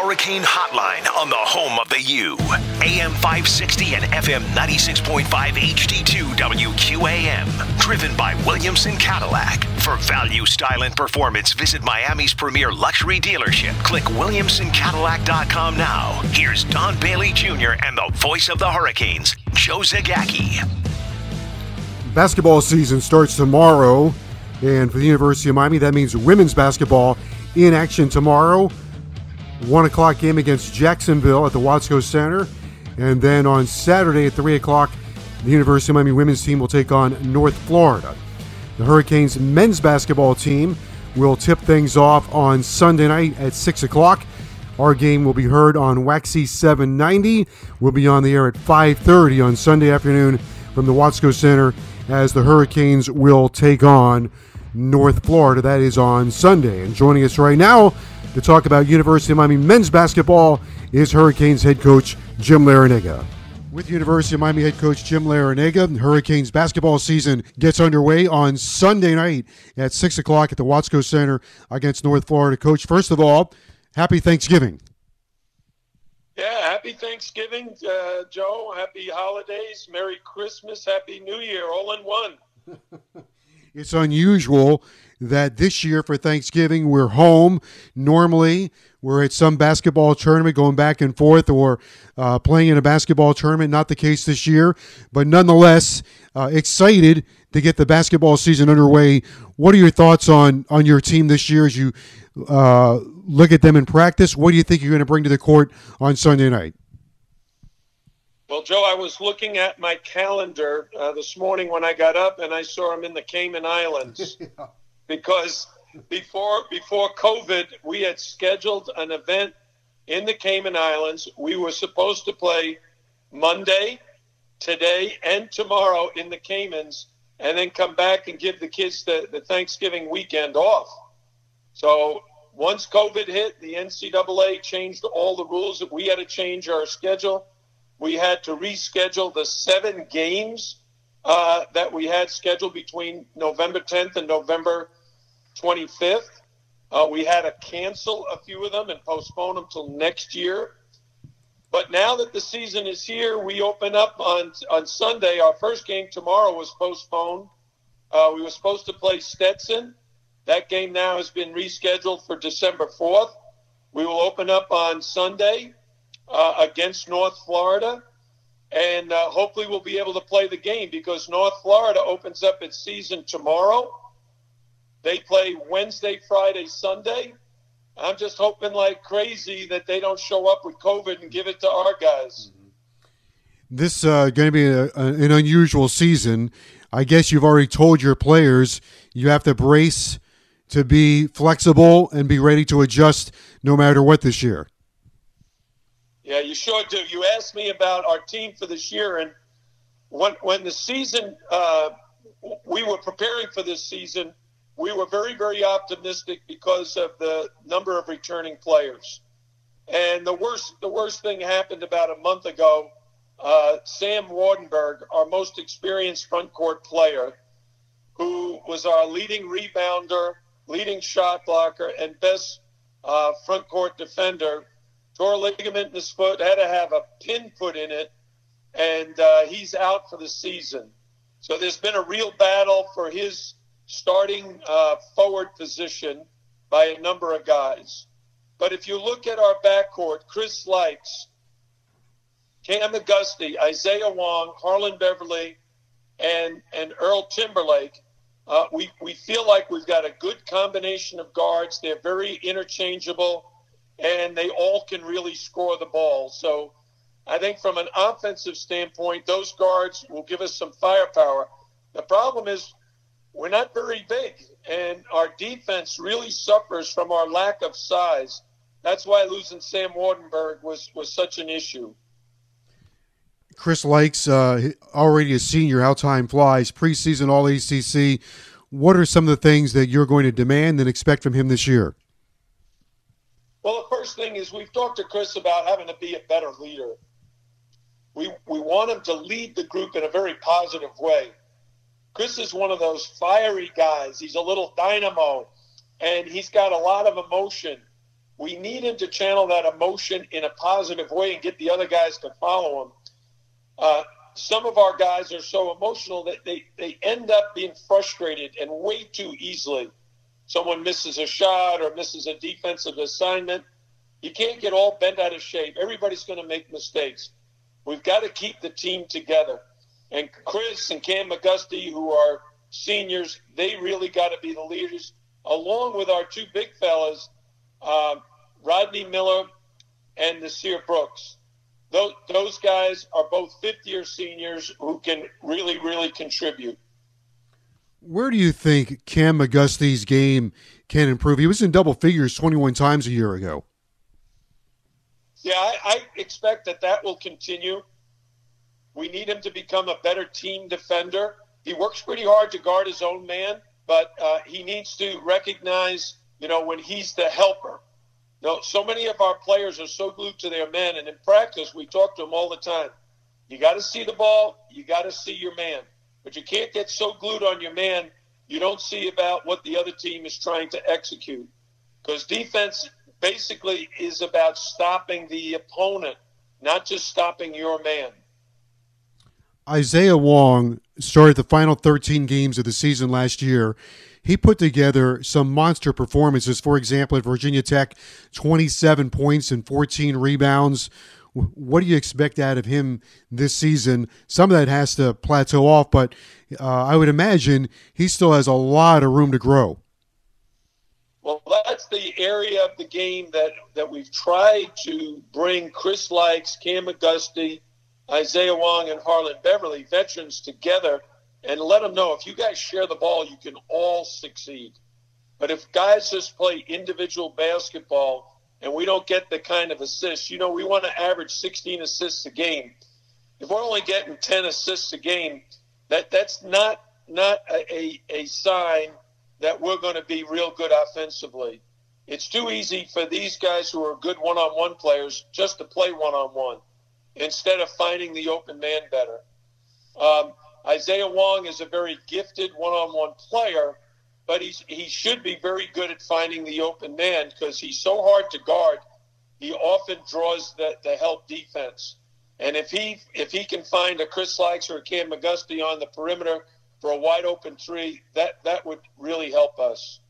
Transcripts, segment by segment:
Hurricane Hotline on the home of the U. AM 560 and FM 96.5 HD2 WQAM. Driven by Williamson Cadillac. For value, style, and performance, visit Miami's premier luxury dealership. Click WilliamsonCadillac.com now. Here's Don Bailey Jr. and the voice of the Hurricanes, Joe Zagacki. Basketball season starts tomorrow. And for the University of Miami, that means women's basketball in action tomorrow. One o'clock game against Jacksonville at the Watsco Center. And then on Saturday at 3 o'clock, the University of Miami women's team will take on North Florida. The Hurricanes men's basketball team will tip things off on Sunday night at 6 o'clock. Our game will be heard on Waxy 790. We'll be on the air at 5.30 on Sunday afternoon from the Watsco Center as the Hurricanes will take on North Florida. That is on Sunday. And joining us right now to talk about University of Miami men's basketball is Hurricanes head coach Jim Larrañaga. With University of Miami head coach Jim Larrañaga, Hurricanes basketball season gets underway on Sunday night at 6 o'clock at the Watsco Center against North Florida. Coach, first of all, happy Thanksgiving. Yeah, happy Thanksgiving, uh, Joe. Happy holidays. Merry Christmas. Happy New Year, all in one. it's unusual that this year for Thanksgiving we're home. Normally, we're at some basketball tournament going back and forth or uh, playing in a basketball tournament. Not the case this year, but nonetheless, uh, excited to get the basketball season underway. What are your thoughts on, on your team this year as you uh, look at them in practice? What do you think you're going to bring to the court on Sunday night? Well, Joe, I was looking at my calendar uh, this morning when I got up, and I saw I'm in the Cayman Islands. yeah because before before COVID, we had scheduled an event in the Cayman Islands. We were supposed to play Monday, today, and tomorrow in the Caymans, and then come back and give the kids the, the Thanksgiving weekend off. So once COVID hit, the NCAA changed all the rules. We had to change our schedule. We had to reschedule the seven games uh, that we had scheduled between November 10th and November 25th. Uh, we had to cancel a few of them and postpone them till next year. But now that the season is here, we open up on on Sunday. Our first game tomorrow was postponed. Uh, we were supposed to play Stetson. That game now has been rescheduled for December 4th. We will open up on Sunday uh, against North Florida. And uh, hopefully we'll be able to play the game because North Florida opens up its season tomorrow they play Wednesday, Friday, Sunday. I'm just hoping like crazy that they don't show up with COVID and give it to our guys. This uh, going to be a, a, an unusual season. I guess you've already told your players you have to brace to be flexible and be ready to adjust no matter what this year. Yeah, you sure do. You asked me about our team for this year, and when when the season uh, we were preparing for this season we were very, very optimistic because of the number of returning players. And the worst, the worst thing happened about a month ago. Uh, Sam Waardenburg, our most experienced front court player, who was our leading rebounder, leading shot blocker, and best uh, front court defender, tore a ligament in his foot, had to have a pin put in it, and uh, he's out for the season. So there's been a real battle for his starting uh, forward position by a number of guys. But if you look at our backcourt, Chris Lykes, Cam Auguste, Isaiah Wong, Harlan Beverly, and and Earl Timberlake, uh, we we feel like we've got a good combination of guards. They're very interchangeable, and they all can really score the ball. So, I think from an offensive standpoint, those guards will give us some firepower. The problem is we're not very big, and our defense really suffers from our lack of size. That's why losing Sam Waardenburg was was such an issue. Chris Lykes, uh, already a senior, how time flies, preseason All ACC. What are some of the things that you're going to demand and expect from him this year? Well, the first thing is we've talked to Chris about having to be a better leader. We, we want him to lead the group in a very positive way. Chris is one of those fiery guys. He's a little dynamo, and he's got a lot of emotion. We need him to channel that emotion in a positive way and get the other guys to follow him. Uh, some of our guys are so emotional that they, they end up being frustrated and way too easily. Someone misses a shot or misses a defensive assignment. You can't get all bent out of shape. Everybody's going to make mistakes. We've got to keep the team together. And Chris and Cam Auguste, who are seniors, they really got to be the leaders, along with our two big fellas, uh, Rodney Miller and Nysier Brooks those, those guys are both fifth year seniors who can really, really contribute. Where do you think Cam Auguste's game can improve? He was in double figures 21 times a year ago. Yeah, I, I expect that that will continue. We need him to become a better team defender. He works pretty hard to guard his own man, but uh, he needs to recognize, you know, when he's the helper no, so many of our players are so glued to their men, and in practice, we talk to them all the time. You got to see the ball, you got to see your man, but you can't get so glued on your man you don't see about what the other team is trying to execute. Because defense basically is about stopping the opponent, not just stopping your man. Isaiah Wong started the final 13 games of the season last year he put together some monster performances. For example, at Virginia Tech, 27 points and 14 rebounds. What do you expect out of him this season? Some of that has to plateau off, but uh, I would imagine he still has a lot of room to grow. Well, that's the area of the game that, that we've tried to bring Chris Lykes, Cam Auguste, Isaiah Wong, and Harlan Beverly, veterans, together and let them know if you guys share the ball, you can all succeed. But if guys just play individual basketball and we don't get the kind of assists, you know, we want to average 16 assists a game. If we're only getting 10 assists a game, that that's not not a, a, a sign that we're going to be real good offensively. It's too easy for these guys who are good one-on-one players just to play one-on-one instead of finding the open man better. Um, Isaiah Wong is a very gifted one-on-one player, but he's he should be very good at finding the open man because he's so hard to guard. He often draws the, the help defense. And if he if he can find a Chris Lykes or a Cam Auguste on the perimeter for a wide open three, that that would really help us.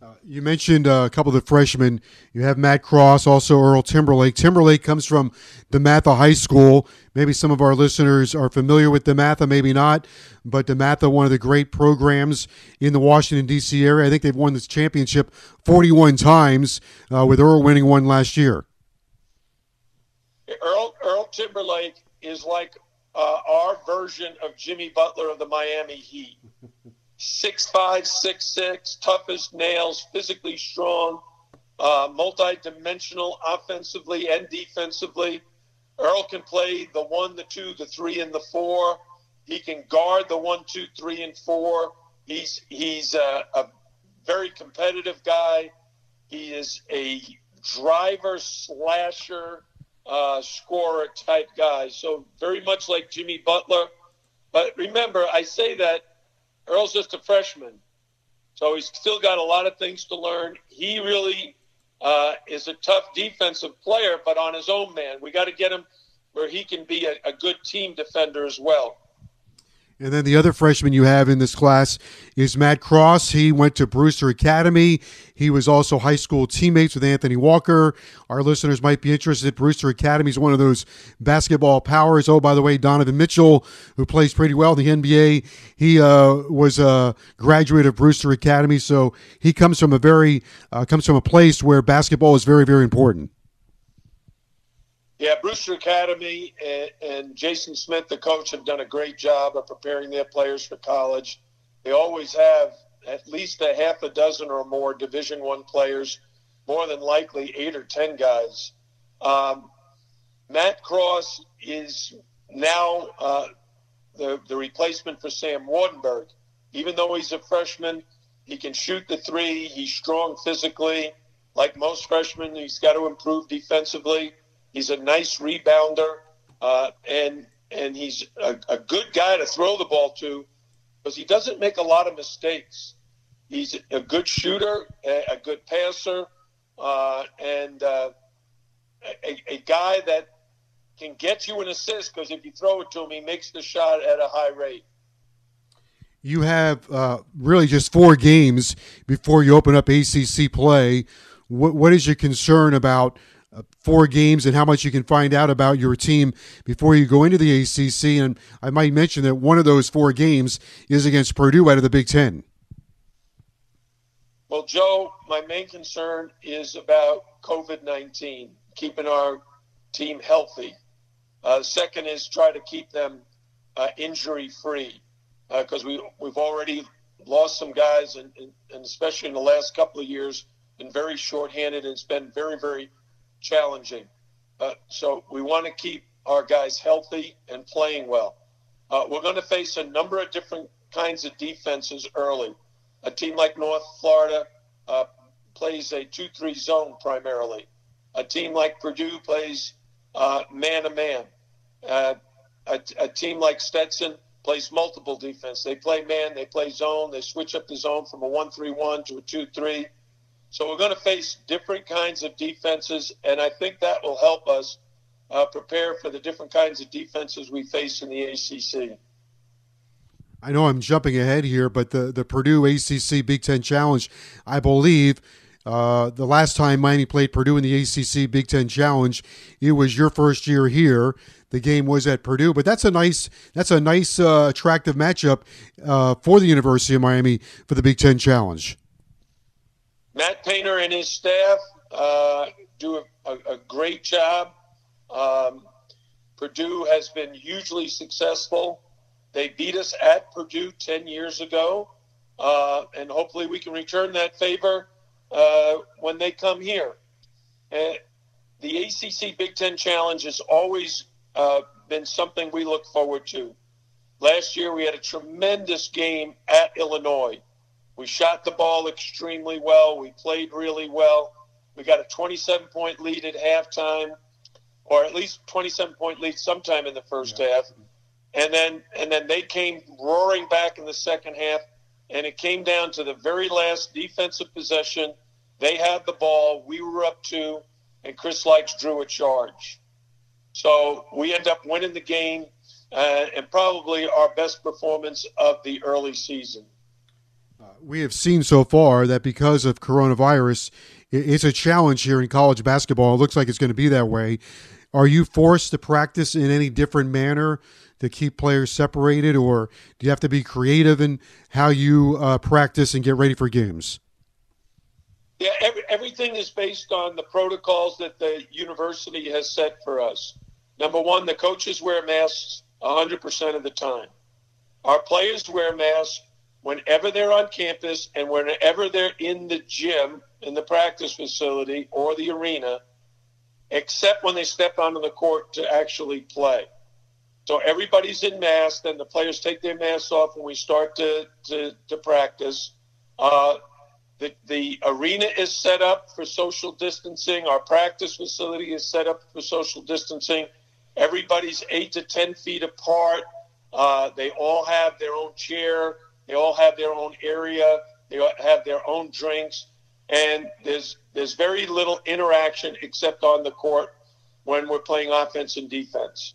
Uh, you mentioned uh, a couple of the freshmen. You have Matt Cross, also Earl Timberlake. Timberlake comes from DeMatha High School. Maybe some of our listeners are familiar with DeMatha, maybe not. But DeMatha, one of the great programs in the Washington, D.C. area. I think they've won this championship 41 times, uh, with Earl winning one last year. Earl, Earl Timberlake is like uh, our version of Jimmy Butler of the Miami Heat six five, six six, tough as nails, physically strong, uh, multi-dimensional offensively and defensively. Earl can play the one, the two, the three, and the four. He can guard the one, two, three, and four. He's he's a, a very competitive guy. He is a driver slasher uh, scorer type guy. So very much like Jimmy Butler. But remember, I say that Earl's just a freshman, so he's still got a lot of things to learn. He really uh, is a tough defensive player, but on his own man. We got to get him where he can be a, a good team defender as well. And then the other freshman you have in this class is Matt Cross. He went to Brewster Academy. He was also high school teammates with Anthony Walker. Our listeners might be interested. Brewster Academy is one of those basketball powers. Oh, by the way, Donovan Mitchell, who plays pretty well in the NBA, he uh, was a graduate of Brewster Academy, so he comes from a very uh, comes from a place where basketball is very, very important. Yeah, Brewster Academy and, and, Jason Smith, the coach, have done a great job of preparing their players for college. They always have at least a half a dozen or more Division One players, more than likely eight or ten guys. Um, Matt Cross is now uh, the the replacement for Sam Waardenburg. Even though he's a freshman, he can shoot the three. He's strong physically. Like most freshmen, he's got to improve defensively He's a nice rebounder, uh, and and he's a, a, good guy to throw the ball to because he doesn't make a lot of mistakes. He's a good shooter, a, good passer, uh, and uh, a, a, guy that can get you an assist because if you throw it to him, he makes the shot at a high rate. You have uh, really just four games before you open up ACC play. What, what is your concern about four games and how much you can find out about your team before you go into the ACC. And I might mention that one of those four games is against Purdue out of the Big Ten. Well, Joe, my main concern is about COVID 19, keeping our team healthy. Uh, second is try to keep them uh, injury free because uh, we, we've already lost some guys, and, and, and especially in the last couple of years, been very shorthanded and it's been very, very challenging. Uh, so we want to keep our guys healthy and playing well. Uh, we're going to face a number of different kinds of defenses early. A team like North Florida uh, plays a 2 3 zone primarily. A team like Purdue plays man to man. A team like Stetson plays multiple defense. They play man, they play zone, they switch up the zone from a 1 3 1 to a 2 3. So we're going to face different kinds of defenses, and I think that will help us uh, prepare for the different kinds of defenses we face in the ACC. I know I'm jumping ahead here, but the, the Purdue ACC Big Ten Challenge, I believe, uh, the last time Miami played Purdue in the ACC Big Ten Challenge, it was your first year here. The game was at Purdue, but that's a nice that's a nice uh, attractive matchup uh, for the University of Miami for the Big Ten Challenge. Matt Painter and his staff uh, do a, a, great job. Um, Purdue has been hugely successful. They beat us at Purdue 10 years ago, uh, and hopefully we can return that favor uh, when they come here. And the ACC Big Ten Challenge has always uh, been something we look forward to. Last year we had a tremendous game at Illinois. We shot the ball extremely well. We played really well. We got a 27 point lead at halftime, or at least 27 point lead sometime in the first yeah. half. And then and then they came roaring back in the second half, and it came down to the very last defensive possession. They had the ball. We were up two, and Chris Lykes drew a charge. So we end up winning the game, uh, and probably our best performance of the early season we have seen so far that because of coronavirus, it's a challenge here in college basketball. It looks like it's going to be that way. Are you forced to practice in any different manner to keep players separated, or do you have to be creative in how you uh, practice and get ready for games? Yeah, every, everything is based on the protocols that the university has set for us. Number one, the coaches wear masks 100% of the time. Our players wear masks whenever they're on campus and whenever they're in the gym, in the practice facility or the arena, except when they step onto the court to actually play. So everybody's in masks, then the players take their masks off when we start to, to, to practice. Uh, the, the arena is set up for social distancing. Our practice facility is set up for social distancing. Everybody's eight to 10 feet apart. Uh, they all have their own chair they all have their own area. They have their own drinks, and there's there's very little interaction except on the court when we're playing offense and defense.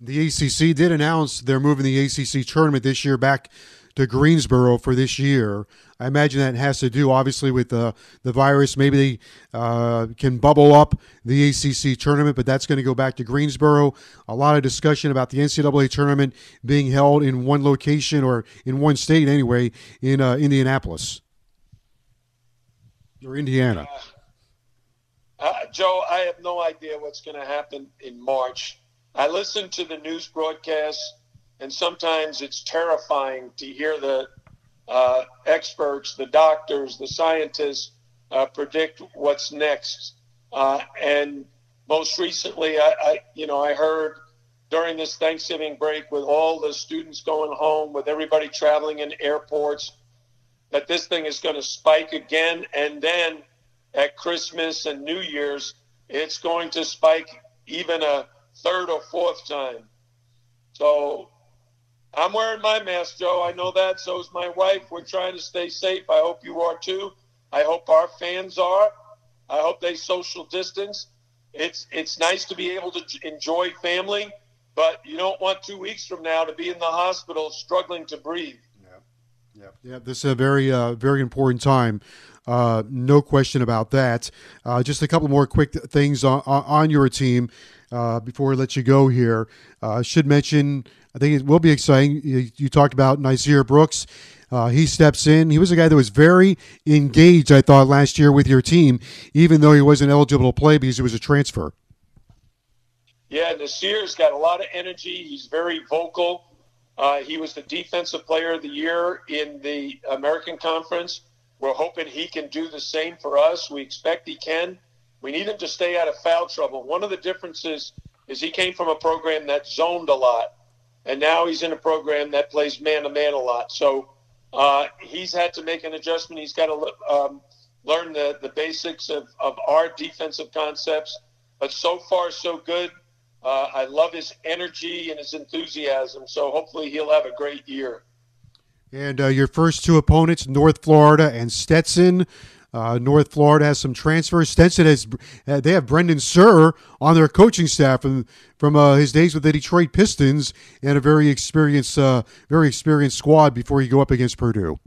The ACC did announce they're moving the ACC tournament this year back to Greensboro for this year. I imagine that has to do, obviously, with the the virus. Maybe they uh, can bubble up the ACC tournament, but that's going to go back to Greensboro. A lot of discussion about the NCAA tournament being held in one location or in one state, anyway, in uh, Indianapolis or Indiana. Uh, Joe, I have no idea what's going to happen in March. I listen to the news broadcasts, and sometimes it's terrifying to hear the uh, experts, the doctors, the scientists uh, predict what's next. Uh, and most recently, I, I, you know, I heard during this Thanksgiving break with all the students going home, with everybody traveling in airports, that this thing is going to spike again, and then at Christmas and New Year's, it's going to spike even a third or fourth time. So I'm wearing my mask, Joe. I know that. So is my wife. We're trying to stay safe. I hope you are too. I hope our fans are. I hope they social distance. It's it's nice to be able to enjoy family, but you don't want two weeks from now to be in the hospital struggling to breathe. Yeah, yeah, yeah. This is a very uh, very important time. Uh, no question about that. Uh, just a couple more quick things on, on your team uh, before we let you go here. I uh, should mention, I think it will be exciting. You, you talked about Nysier Brooks. Uh, he steps in. He was a guy that was very engaged, I thought, last year with your team, even though he wasn't eligible to play because he was a transfer. Yeah, Nysier's got a lot of energy. He's very vocal. Uh, he was the defensive player of the year in the American Conference. We're hoping he can do the same for us. We expect he can. We need him to stay out of foul trouble. One of the differences is he came from a program that zoned a lot, and now he's in a program that plays man to man a lot. So uh, he's had to make an adjustment. He's got to um, learn the, the basics of, of our defensive concepts. But so far, so good. Uh, I love his energy and his enthusiasm. So hopefully he'll have a great year. And uh, your first two opponents, North Florida and Stetson. Uh, North Florida has some transfers. Stetson has uh, they have Brendan Suhr on their coaching staff from from uh, his days with the Detroit Pistons and a very experienced uh, very experienced squad before you go up against Purdue.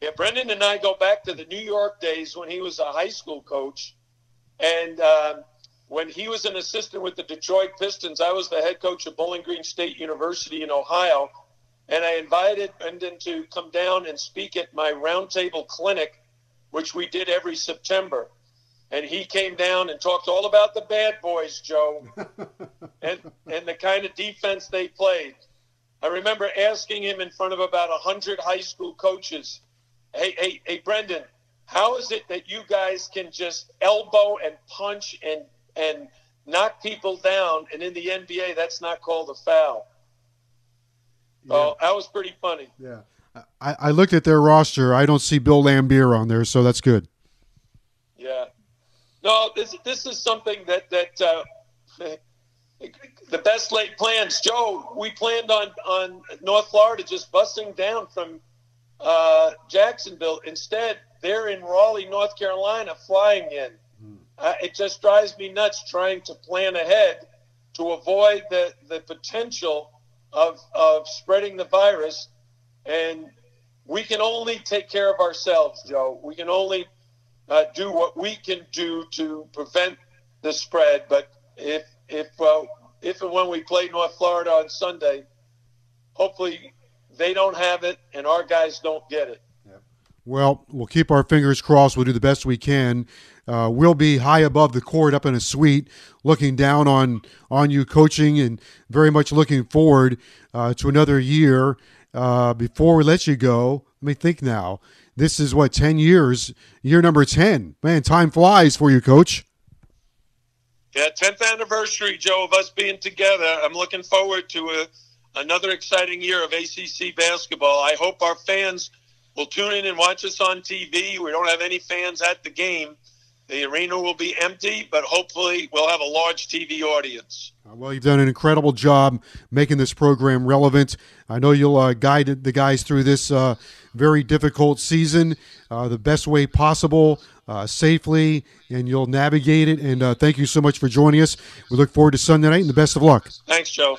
Yeah, Brendan and I go back to the New York days when he was a high school coach, and um, when he was an assistant with the Detroit Pistons, I was the head coach of Bowling Green State University in Ohio and I invited Brendan to come down and speak at my roundtable clinic, which we did every September. And he came down and talked all about the bad boys, Joe, and and the kind of defense they played. I remember asking him in front of about a hundred high school coaches, "Hey, hey, hey, Brendan, how is it that you guys can just elbow and punch and and knock people down, and in the NBA that's not called a foul?" Yeah. Oh, that was pretty funny. Yeah. I, I looked at their roster. I don't see Bill Laimbeer on there, so that's good. Yeah. No, this this is something that that uh, the best laid plans. Joe, we planned on on North Florida just busting down from uh, Jacksonville. Instead, they're in Raleigh, North Carolina, flying in. Hmm. Uh, it just drives me nuts trying to plan ahead to avoid the the potential of, of spreading the virus. And we can only take care of ourselves, Joe. We can only uh, do what we can do to prevent the spread. But if, if, uh, if and when we play North Florida on Sunday, hopefully they don't have it and our guys don't get it. Well, we'll keep our fingers crossed. We'll do the best we can. Uh, we'll be high above the court, up in a suite, looking down on on you coaching, and very much looking forward uh, to another year. Uh, before we let you go, let me think now. This is what ten years, year number ten. Man, time flies for you, coach. Yeah, tenth anniversary, Joe, of us being together. I'm looking forward to a, another exciting year of ACC basketball. I hope our fans will tune in and watch us on TV. We don't have any fans at the game. The arena will be empty, but hopefully we'll have a large TV audience. Uh, well, you've done an incredible job making this program relevant. I know you'll uh, guide the guys through this uh, very difficult season uh, the best way possible, uh, safely, and you'll navigate it. And uh, thank you so much for joining us. We look forward to Sunday night and the best of luck. Thanks, Joe.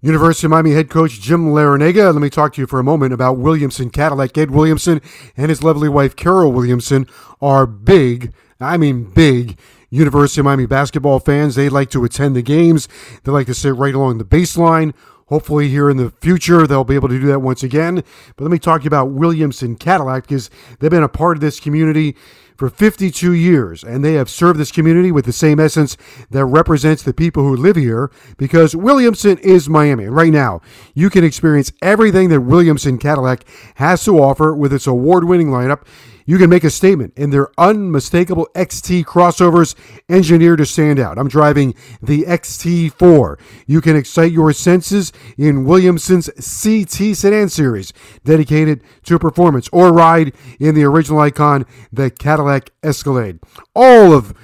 University of Miami head coach Jim Larrañaga. Let me talk to you for a moment about Williamson Cadillac. Ed Williamson and his lovely wife Carol Williamson are big, I mean big, University of Miami basketball fans. They like to attend the games. They like to sit right along the baseline. Hopefully, here in the future, they'll be able to do that once again. But let me talk to you about Williamson Cadillac because they've been a part of this community for 52 years, and they have served this community with the same essence that represents the people who live here because Williamson is Miami. And right now, you can experience everything that Williamson Cadillac has to offer with its award winning lineup. You can make a statement in their unmistakable XT crossovers engineered to stand out. I'm driving the XT4. You can excite your senses in Williamson's CT sedan series, dedicated to performance, or ride in the original icon, the Cadillac Escalade. All of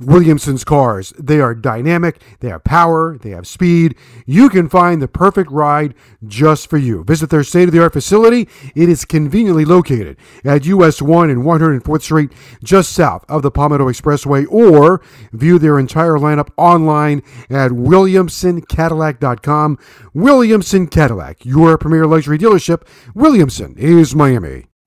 Williamson's cars. They are dynamic, they have power, they have speed. You can find the perfect ride just for you. Visit their state of the art facility. It is conveniently located at US 1 and 104th Street, just south of the Palmetto Expressway, or view their entire lineup online at WilliamsonCadillac.com. Williamson Cadillac, your premier luxury dealership. Williamson is Miami.